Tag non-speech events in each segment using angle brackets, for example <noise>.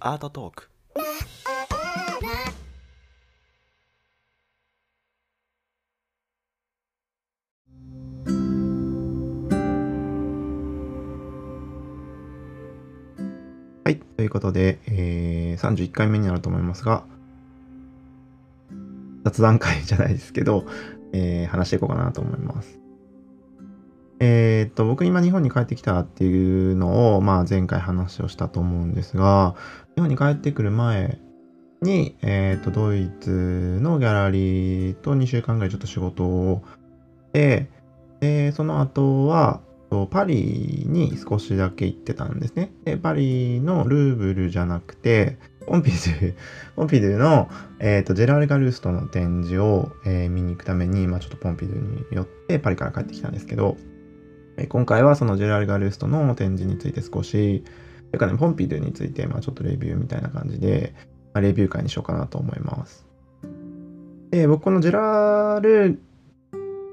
アートトークはい。ということで、えー、31回目になると思いますが、雑談会じゃないですけど、えー、話していこうかなと思います。えー、っと、僕今日本に帰ってきたっていうのを、まあ前回話をしたと思うんですが、日本に帰ってくる前に、えー、っと、ドイツのギャラリーと2週間ぐらいちょっと仕事をして、で、その後は、パリに少しだけ行ってたんですね。で、パリのルーブルじゃなくて、ポンピドゥ、<laughs> ポンピドゥの、えーとジェラル・ガルストの展示を、えー見に行くために、まあ、ちょっとポンピドゥに寄ってパリから帰ってきたんですけど、え今回はそのジェラル・ガルストの展示について少し、というかね、ポンピドゥについて、まあ、ちょっとレビューみたいな感じで、まあ、レビュー会にしようかなと思います。で、僕このジェラル、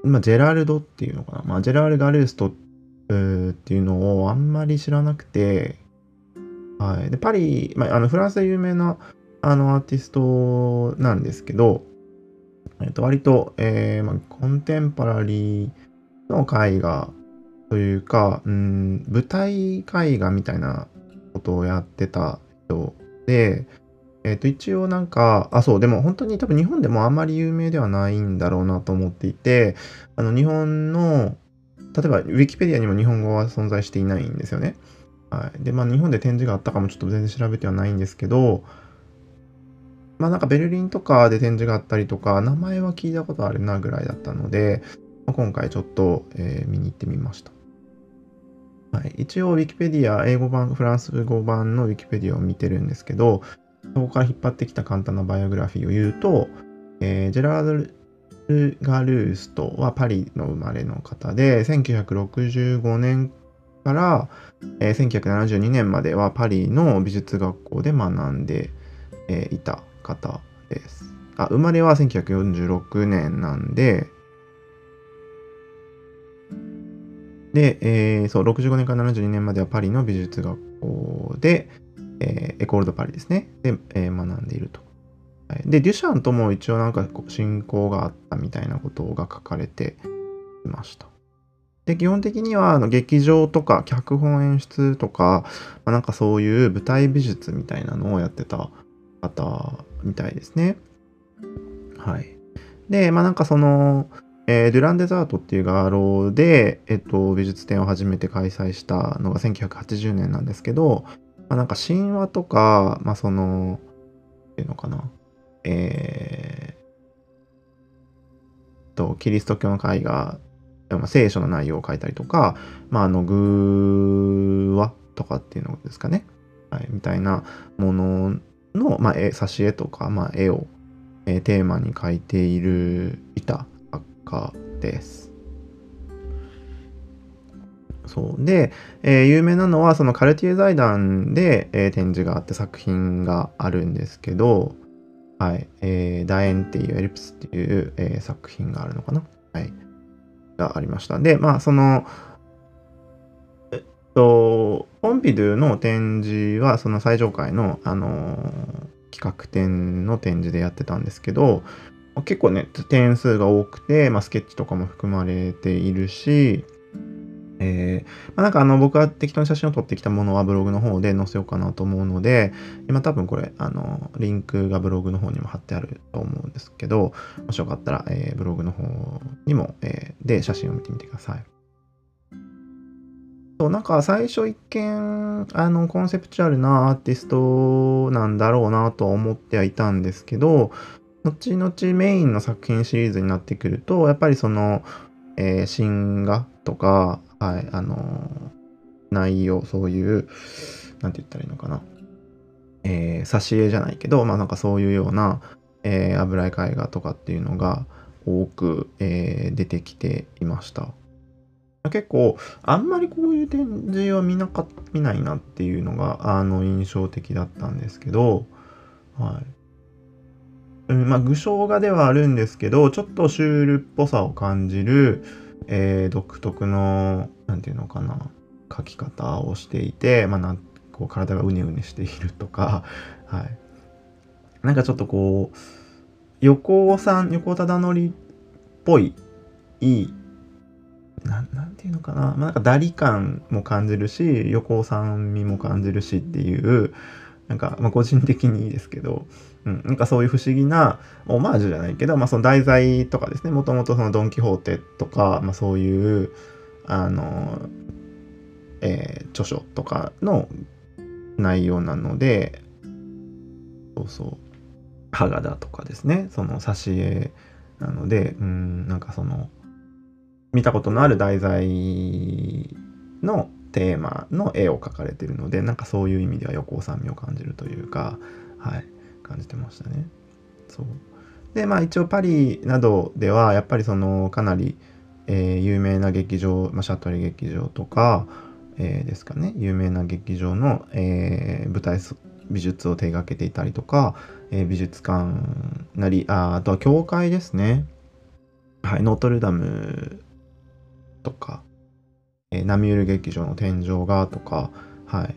まあ、ジェラルドっていうのかな、まあ、ジェラル・ガルストっていうのをあんまり知らなくて、はい。で、パリ、まあ、あの、フランスで有名な、あの、アーティストなんですけど、えっと、割と、えーまあ、コンテンポラリーの絵画というか、うん、舞台絵画みたいなことをやってた人で、えっと、一応なんか、あ、そう、でも本当に多分日本でもあんまり有名ではないんだろうなと思っていて、あの、日本の、例えば、ウィキペディアにも日本語は存在していないんですよね。はい。で、まあ、日本で展示があったかもちょっと全然調べてはないんですけど、まあ、なんかベルリンとかで展示があったりとか、名前は聞いたことあるなぐらいだったので、まあ今回ちょっと、えー見に行ってみました。はい。一応、ウィキペディア、英語版、フランス語版のウィキペディアを見てるんですけど、そこから引っ張ってきた簡単なバイオグラフィーを言うと、えージェラード・ルガルーストはパリの生まれの方で、1965年から、えー1972年まではパリの美術学校で学んで、えーいた方です。あ、生まれは1946年なんで、で、えーそう、65年から72年まではパリの美術学校で、えーエコール・ド・パリですね。で、えー学んでいると。で、デュシャンとも一応なんかこう親交があったみたいなことが書かれていました。で、基本的にはあの劇場とか脚本演出とか、まあ、なんかそういう舞台美術みたいなのをやってた方みたいですね。はい。で、まあなんかその、えーデュラン・デザートっていう画廊で、えっと、美術展を初めて開催したのが1980年なんですけど、まあ、なんか神話とか、まあその、っていうのかな、えーと、キリスト教の絵画、まあ聖書の内容を書いたりとか、まあ、あの、偶話とかっていうのですかね。はい、みたいなものの、まあ、挿絵とか、まあ、絵を、えーテーマに描いている、いた作家です。そう。で、えー有名なのは、そのカルティエ財団で、えー展示があって作品があるんですけど、はい。えー、ダエンっていうエリプスっていう、えー作品があるのかな？はい。がありました。で、まあ、その、えっと、ポンピドゥの展示は、その最上階の、あのー企画展の展示でやってたんですけど、結構ね、点数が多くて、まあ、スケッチとかも含まれているし、えーまあ、なんかあの僕が適当に写真を撮ってきたものはブログの方で載せようかなと思うので、今多分これ、あの、リンクがブログの方にも貼ってあると思うんですけど、もしよかったら、えーブログの方にも、えーで写真を見てみてください。そう、なんか最初一見、あの、コンセプチュアルなアーティストなんだろうなとは思ってはいたんですけど、後々メインの作品シリーズになってくると、やっぱりその、えー、神画とか、はい、あのー内容、そういう、なんて言ったらいいのかな。えー、挿絵じゃないけど、まあなんかそういうような、えー油絵絵画とかっていうのが多く、えー出てきていました。結構、あんまりこういう展示は見なか見ないなっていうのが、あの、印象的だったんですけど、はい。うん、まあ、具象画ではあるんですけど、ちょっとシュールっぽさを感じる、えー独特の、なんていうのかな。描き方をしていて、まあ、なんこう体がうねうねしているとか、<laughs> はい、なんかちょっとこう横尾さん横尾忠則っぽいいいななんていうのかな,、まあ、なんかダリ感も感じるし横尾さん味も感じるしっていうなんか、まあ、個人的にいいですけど、うん、なんかそういう不思議なオマージュじゃないけど、まあ、その題材とかですね。もともとそのドン・キホーテとか、まあ、そういうあの、えー、著書とかの内容なのでそうそう。羽賀田とかですね。その挿絵なのでうんなんかその見たことのある題材のテーマの絵を描かれてるのでなんかそういう意味では横尾さん味を感じるというかはい。感じてましたね。そうでまあ一応パリなどではやっぱりそのかなり、えー、有名な劇場、まあ、シャトル劇場とか、えー、ですかね有名な劇場の、えー、舞台美術を手掛けていたりとか、え美術館なりああとは教会ですねはいノートルダムとかえ、ナミュール劇場の天井画とか、はい。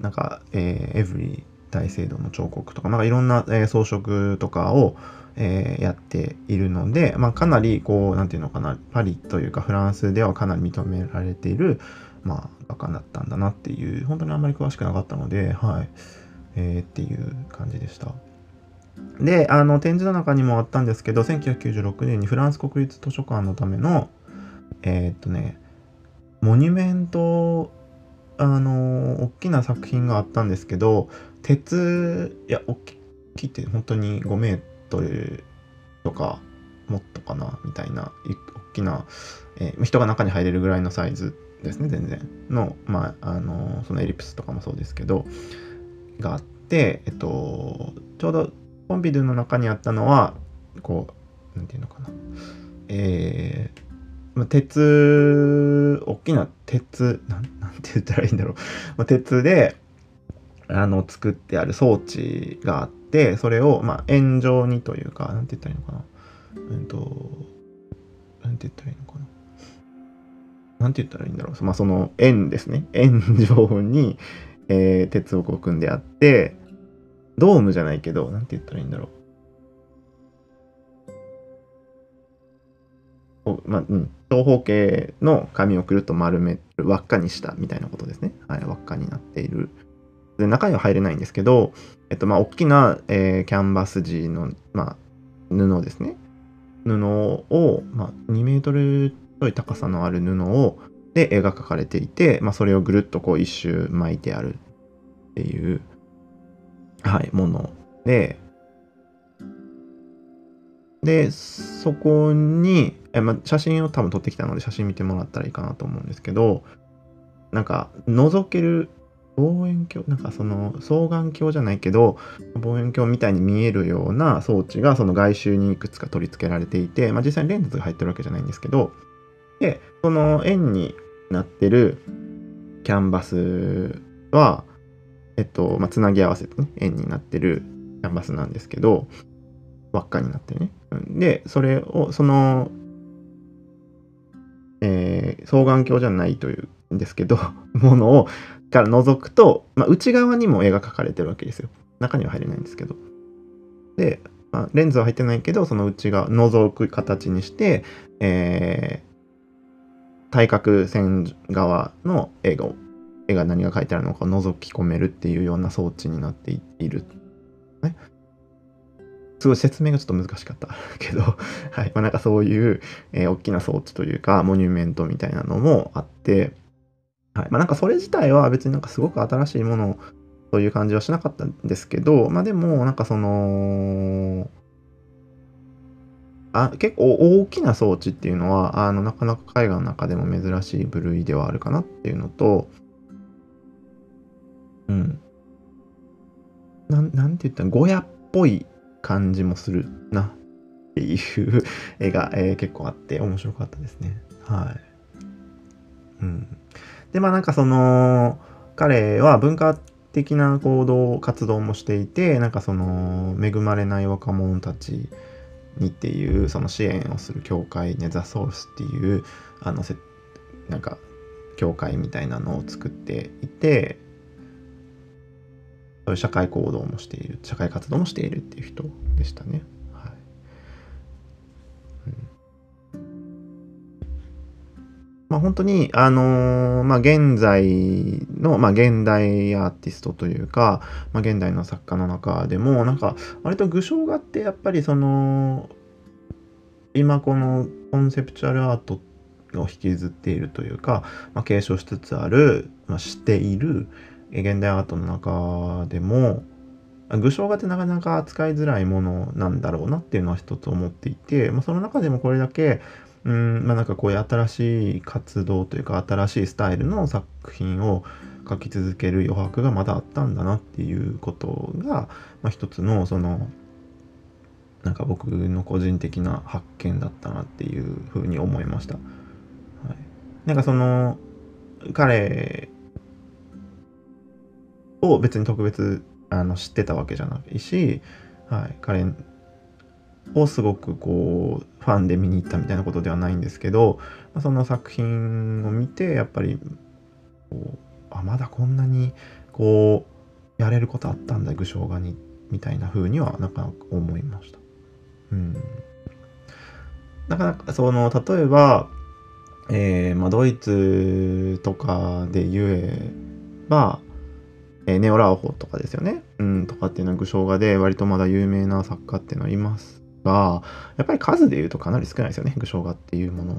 なんか、え、エブリ大聖堂の彫刻とか、なんかいろんな、え、装飾とかを、えー、やっているので、まあ、かなり、こう、なんていうのかな、パリというかフランスではかなり認められている、まあ、画家だったんだなっていう、本当にあんまり詳しくなかったので、はい。えー、っていう感じでした。で、あの、展示の中にもあったんですけど、1996年にフランス国立図書館のための、えー、っとね、モニュメントあの大きな作品があったんですけど鉄いや大きいって本当に5メートルとかもっとかなみたいな大きな、えー、人が中に入れるぐらいのサイズですね全然のまああのそのエリプスとかもそうですけどがあってえっとちょうどポンピドゥの中にあったのはこう何て言うのかな。えー鉄、大きな鉄、なんなんて言ったらいいんだろう。<laughs> ま、鉄で、あの、作ってある装置があって、それを、まあ、円状にというか、なんて言ったらいいのかな。えっと、なんて言ったらいいのかな。なんて言ったらいいんだろう。まあ、その円ですね。円状に、えー、鉄をこう組んであって、ドームじゃないけど、なんて言ったらいいんだろう。まあ、うん、長方形の紙をくるっと丸める輪っかにしたみたいなことですね。はい、輪っかになっている。で中には入れないんですけど、えっとまあ、大きな、えー、キャンバス地の、まあ、布ですね。布を、まあ、2メートルちょい高さのある布をで絵が描かれていて、まあ、それをぐるっとこう一周巻いてあるっていう、はい、もので、で、そこに、えま写真を多分撮ってきたので写真見てもらったらいいかなと思うんですけど、なんか覗ける望遠鏡なんかその双眼鏡じゃないけど望遠鏡みたいに見えるような装置がその外周にいくつか取り付けられていて、まあ、実際にレンズが入ってるわけじゃないんですけどでその円になってるキャンバスはえっとまあつなぎ合わせてね円になってるキャンバスなんですけど輪っかになってねでそれをそのえー、双眼鏡じゃないというんですけど、<laughs> ものをから覗くと、まあ、内側にも絵が描かれてるわけですよ。中には入れないんですけど。で、まあ、レンズは入ってないけど、その内側、覗く形にして、えー、対角線側の絵が絵が何が書いてあるのかを覗き込めるっていうような装置になっている。ね。すごい説明がちょっと難しかった <laughs> けど、はい。まあ、なんかそういう、えー、大きな装置というか、モニュメントみたいなのもあって、はい。まあ、なんかそれ自体は別になんかすごく新しいものという感じはしなかったんですけど、まあでも、なんかその、あ結構大きな装置っていうのは、あの、なかなか絵画の中でも珍しい部類ではあるかなっていうのと、うん。なん、なんて言ったら、ゴヤっぽい感じもするなっていう絵が、えー、結構あって面白かったですね。はい。うん。で、まあなんかその、彼は文化的な行動、活動もしていて、なんかその、恵まれない若者たちにっていう、その支援をする教会ね、ザ・ソースっていう、あの、せなんか、協会みたいなのを作っていてそういう社会行動もしている社会活動もしているっていう人でしたね。はいうんまあ、本当にあのーまあ、現在の、まあ、現代アーティストというか、まあ、現代の作家の中でもなんか割と具象画ってやっぱりその今このコンセプチュアルアートを引きずっているというか、まあ、継承しつつある、まあ、している現代アートの中でも具象画ってなかなか扱いづらいものなんだろうなっていうのは一つ思っていて、まあ、その中でもこれだけうんまあなんかこういう新しい活動というか新しいスタイルの作品を描き続ける余白がまだあったんだなっていうことが、まあ、一つのそのなんか僕の個人的な発見だったなっていうふうに思いました。はい、なんかその彼を別に特別あの知ってたわけじゃないし、はい、彼をすごくこうファンで見に行ったみたいなことではないんですけど、まあ、その作品を見てやっぱりこうあまだこんなにこうやれることあったんだ具象画にみたいな風にはなかなか思いました。うん、なかなかその例えば、えーまあ、ドイツとかで言えば、えー、ネオ・ラーホとかですよね、うん、とかっていうのは具象画で割とまだ有名な作家っていうのはいますがやっぱり数で言うとかなり少ないですよね具象画っていうもの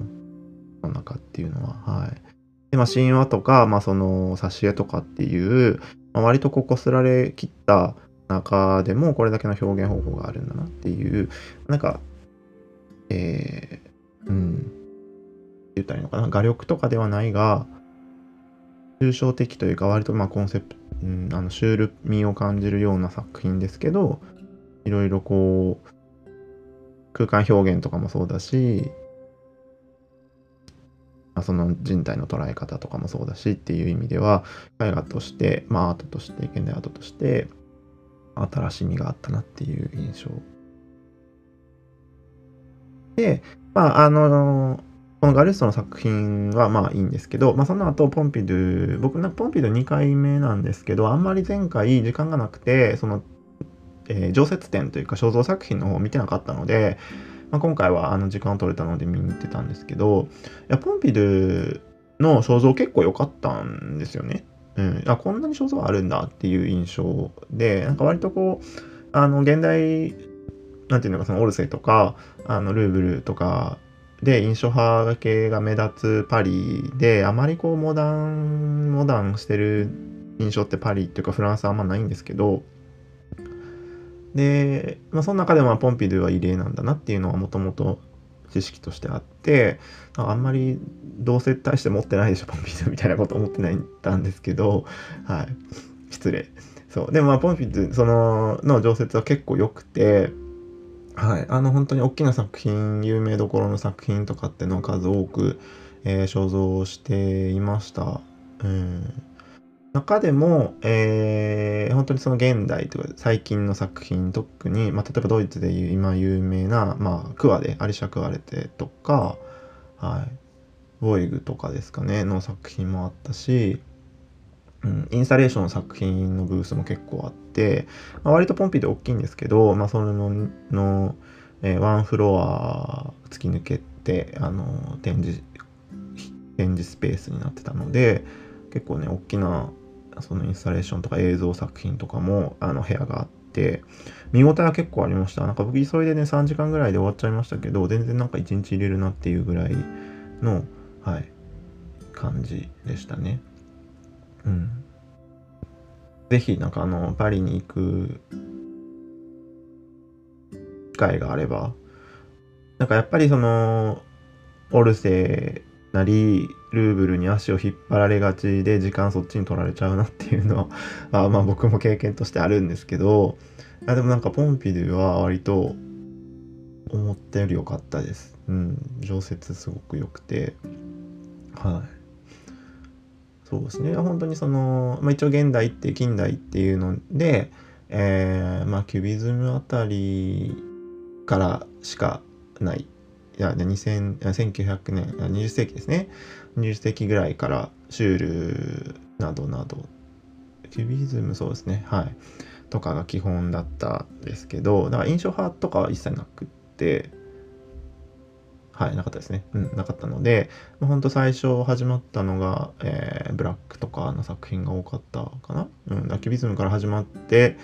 の中っていうのは。はい、でまあ神話とか、まあ、その挿絵とかっていう、まあ、割とここすられきった中でもこれだけの表現方法があるんだなっていうなんかえー、うん。言ったらいいのかな？画力とかではないが抽象的というか割とまあコンセプト、うん、あのシュール味を感じるような作品ですけどいろいろこう空間表現とかもそうだし、まあ、その人体の捉え方とかもそうだしっていう意味では絵画として、まあ、アートとして現代アートとして新しみがあったなっていう印象。でまああのこのガルストの作品はまあいいんですけど、まあ、その後ポンピドゥ僕なポンピドゥ2回目なんですけどあんまり前回時間がなくてそのえー、常設展というか肖像作品の方を見てなかったので、まあ、今回はあの時間を取れたので見に行ってたんですけどいやポンピドゥの肖像結構良かったんですよね。うん、あこんなに肖像あるんだっていう印象でなんか割とこうあの現代なんていうのかそのオルセイとかあのルーブルとかで印象派系が目立つパリであまりこうモダンモダンしてる印象ってパリっていうかフランスはあんまないんですけどで、まあ、その中でもポンピドゥは異例なんだなっていうのはもともと知識としてあってあんまり同性対して持ってないでしょポンピドゥみたいなこと思ってないたんですけどはい。失礼。そう。でもまあポンピドゥそのの常設は結構良くてはい。あの本当に大きな作品有名どころの作品とかっての数多く、えー、肖像していました。うん。中でも、えー、本当にその現代とか最近の作品特に、まあ、例えばドイツでいう今有名な、まあ、クワでアリシャ・クワレテとか、はい、ボイグとかですかねの作品もあったし、うん、インスタレーションの作品のブースも結構あって、まあ、割とポンピーで大きいんですけど、まあ、それのの、えー、ワンフロア突き抜けてあの展示展示スペースになってたので結構ね大きなそのインスタレーションとか映像作品とかもあの部屋があって見応えは結構ありました。なんか僕急いでね3時間ぐらいで終わっちゃいましたけど全然なんか1日入れるなっていうぐらいのはい感じでしたね。うん是非なんかあのパリに行く機会があればなんかやっぱりそのオルセーなりルーブルに足を引っ張られがちで時間そっちに取られちゃうなっていうのはあ <laughs> まあ僕も経験としてあるんですけどあでもなんかポンピドゥは割と思ったより良かったです。うん、常設すごく良くてはい。そうですね本当にその、まあ、一応現代って近代っていうので、えー、まあキュビズムあたりからしかないいや、2000 1900年、20世紀ですね。20世紀ぐらいからシュールなどなど、キュビズムそうですね、はい。とかが基本だったんですけど、だから印象派とかは一切なくって、はい、なかったですね。うん、なかったので、ほんと最初始まったのが、えー、作品が多かったかな？うん、アキュビズムから始まって、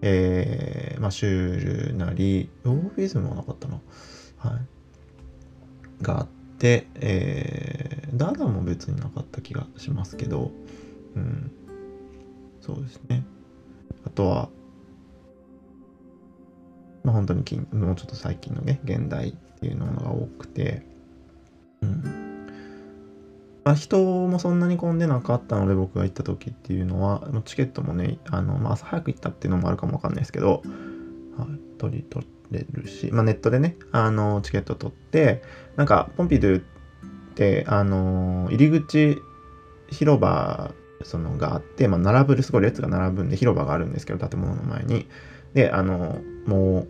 えー、まあ、シュールなり、オーフィズムはなかったな。はい。があって、えー、ダダも別になかった気がしますけど、うん、そうですね。あとは、まあ、本当に近もうちょっと最近のね、現代っていうのが多くて、うん。まあ、人もそんなに混んでなかったので、僕が行った時っていうのは、チケットもね、あの、まあ、朝早く行ったっていうのもあるかもわかんないですけど、はい、取り取れるし、まあ、ネットでね、あの、チケット取って、なんか、ポンピドゥって、あの、入り口広場そのがあって、まあ、並ぶすごい列が並ぶんで広場があるんですけど建物の前に。であのも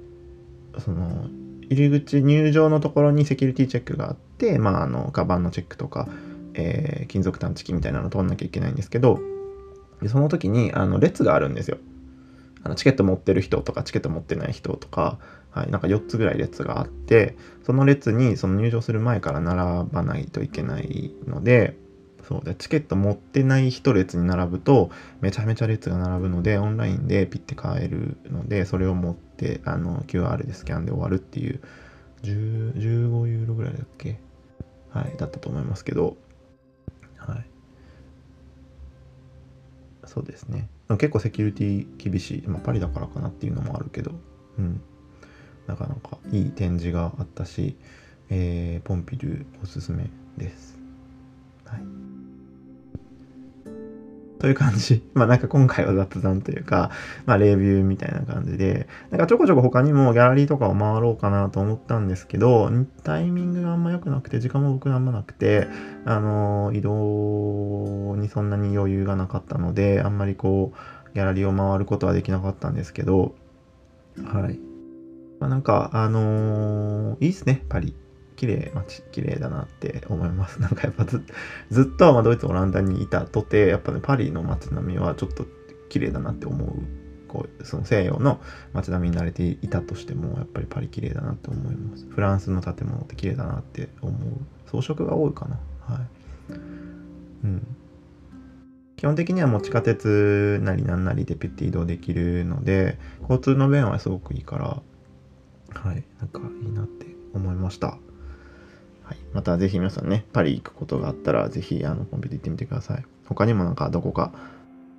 うその入り口入場のところにセキュリティチェックがあってまああのカバンのチェックとか、えー、金属探知機みたいなのを通んなきゃいけないんですけどでその時にあの列があるんですよ。あのチケット持ってる人とかチケット持ってない人とか、はい、なんか4つぐらい列があってその列にその入場する前から並ばないといけないのでそうでチケット持ってない人列に並ぶとめちゃめちゃ列が並ぶのでオンラインでピッて買えるのでそれを持ってあの QR でスキャンで終わるっていう15ユーロぐらいだっけ？はいだったと思いますけどはい。そうですね。結構セキュリティ厳しい、まあ、パリだからかなっていうのもあるけど。うん。なかなかいい展示があったし、えー、ポンピドゥおすすめです。はい。という感じ。<laughs> まあなんか今回は雑談というか、まあレビューみたいな感じで、なんかちょこちょこ他にもギャラリーとかを回ろうかなと思ったんですけど、タイミングがあんま良くなくて、時間も僕あんまなくて、あの、移動にそんなに余裕がなかったので、あんまりこう、ギャラリーを回ることはできなかったんですけど、はい。まあなんか、あのー、いいっすね、パリ。綺麗街綺麗だなって思います。<laughs> なんかやっぱずずっとまドイツオランダにいたとてやっぱねパリの街並みはちょっと綺麗だなって思うこうその西洋の街並みに慣れていたとしてもやっぱりパリ綺麗だなって思います。フランスの建物って綺麗だなって思う装飾が多いかな。はい。うん。基本的にはもう地下鉄なりなんなりでピッて移動できるので交通の便はすごくいいからはいなんかいいなって思いました、またぜひ皆さんね、パリ行くことがあったら、ぜひあのコンビニ行ってみてください。他にもなんかどこか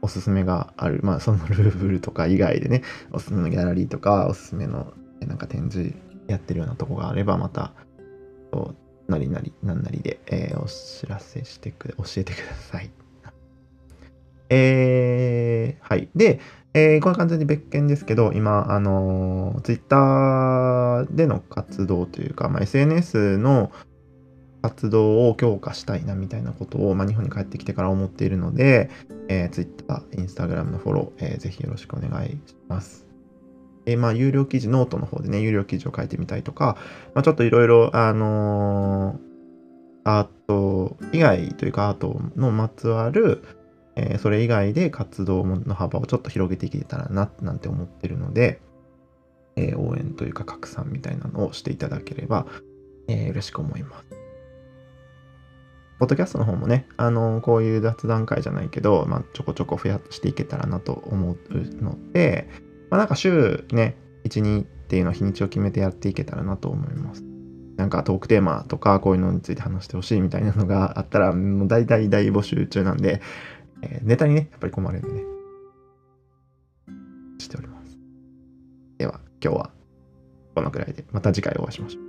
おすすめがある、まあそのルーブルとか以外でね、おすすめのギャラリーとか、おすすめのなんか展示やってるようなとこがあれば、また、なりなり、なんなりで、えー、お知らせしてくれ、教えてください。えー、はい。で、えー、こんな感じで別件ですけど、今、あのー、Twitter での活動というか、まあ、SNS の活動を強化したいなみたいなことを、まあ、日本に帰ってきてから思っているので、えー、Twitter、Instagram のフォロー、えー、ぜひよろしくお願いします。えー、まあ、有料記事、ノートの方でね、有料記事を書いてみたいとか、まあ、ちょっといろいろ、あのー、アート以外というか、アートのまつわる、えー、それ以外で活動の幅をちょっと広げていけたらな、なんて思ってるので、えー、応援というか拡散みたいなのをしていただければ、えー、嬉しく思います。ポッドキャストの方もね、あの、こういう雑談会じゃないけど、まあ、ちょこちょこ増やしていけたらなと思うので、まあ、なんか週ね、1、2っていうのを日にちを決めてやっていけたらなと思います。なんかトークテーマとかこういうのについて話してほしいみたいなのがあったら、もう大体大募集中なんで、えー、ネタにね、やっぱり困るんでね、しております。では、今日はこのくらいで、また次回お会いしましょう。